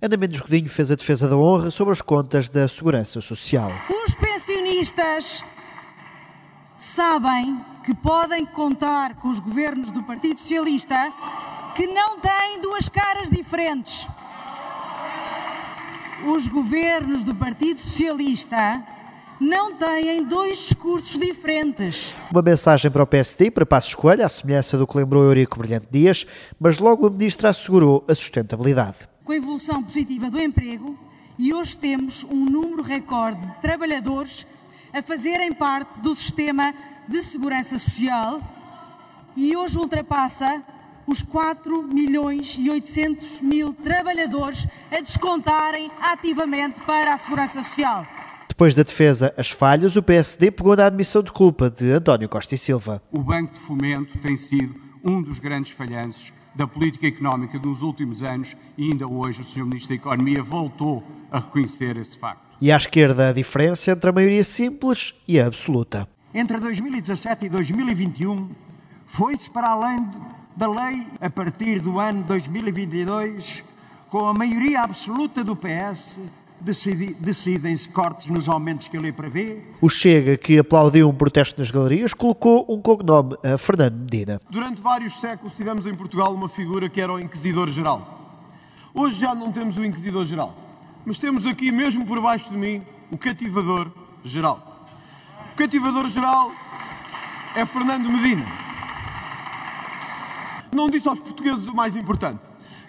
Ana Mendes Godinho fez a defesa da honra sobre as contas da Segurança Social. Os pensionistas sabem que podem contar com os governos do Partido Socialista que não têm duas caras diferentes. Os governos do Partido Socialista não têm dois discursos diferentes. Uma mensagem para o PSD para Passos Coelho, à semelhança do que lembrou Eurico Brilhante Dias, mas logo a ministra assegurou a sustentabilidade. Com a evolução positiva do emprego, e hoje temos um número recorde de trabalhadores a fazerem parte do sistema de segurança social e hoje ultrapassa os 4 milhões e 800 mil trabalhadores a descontarem ativamente para a segurança social. Depois da defesa as falhas, o PSD pegou na admissão de culpa de António Costa e Silva. O Banco de Fomento tem sido um dos grandes falhanços da política económica dos últimos anos e ainda hoje o Sr. Ministro da Economia voltou a reconhecer esse facto. E à esquerda a diferença entre a maioria simples e a absoluta. Entre 2017 e 2021 foi-se para além da lei a partir do ano 2022 com a maioria absoluta do PS decidem-se cortes nos aumentos que a lei prevê. O Chega, que aplaudiu um protesto nas galerias, colocou um cognome a Fernando Medina. Durante vários séculos tivemos em Portugal uma figura que era o Inquisidor-Geral. Hoje já não temos o Inquisidor-Geral, mas temos aqui, mesmo por baixo de mim, o Cativador-Geral. O Cativador-Geral é Fernando Medina. Não disse aos portugueses o mais importante,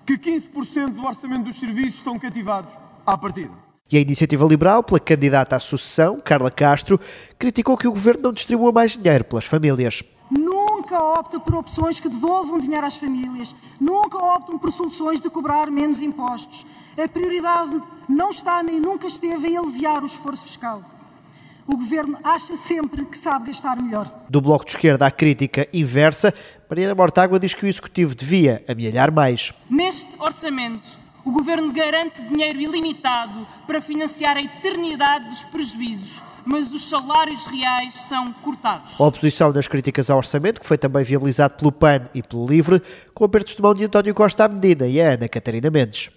que 15% do orçamento dos serviços estão cativados à partida. E a Iniciativa Liberal, pela candidata à sucessão, Carla Castro, criticou que o governo não distribua mais dinheiro pelas famílias. Nunca opta por opções que devolvam dinheiro às famílias. Nunca optam por soluções de cobrar menos impostos. A prioridade não está nem nunca esteve em aliviar o esforço fiscal. O governo acha sempre que sabe gastar melhor. Do Bloco de Esquerda à crítica inversa, Mariana Mortágua diz que o Executivo devia amealhar mais. Neste orçamento, o Governo garante dinheiro ilimitado para financiar a eternidade dos prejuízos, mas os salários reais são cortados. A oposição nas críticas ao orçamento, que foi também viabilizado pelo PAN e pelo LIVRE, com apertos de mão de António Costa à Medina e a Ana Catarina Mendes.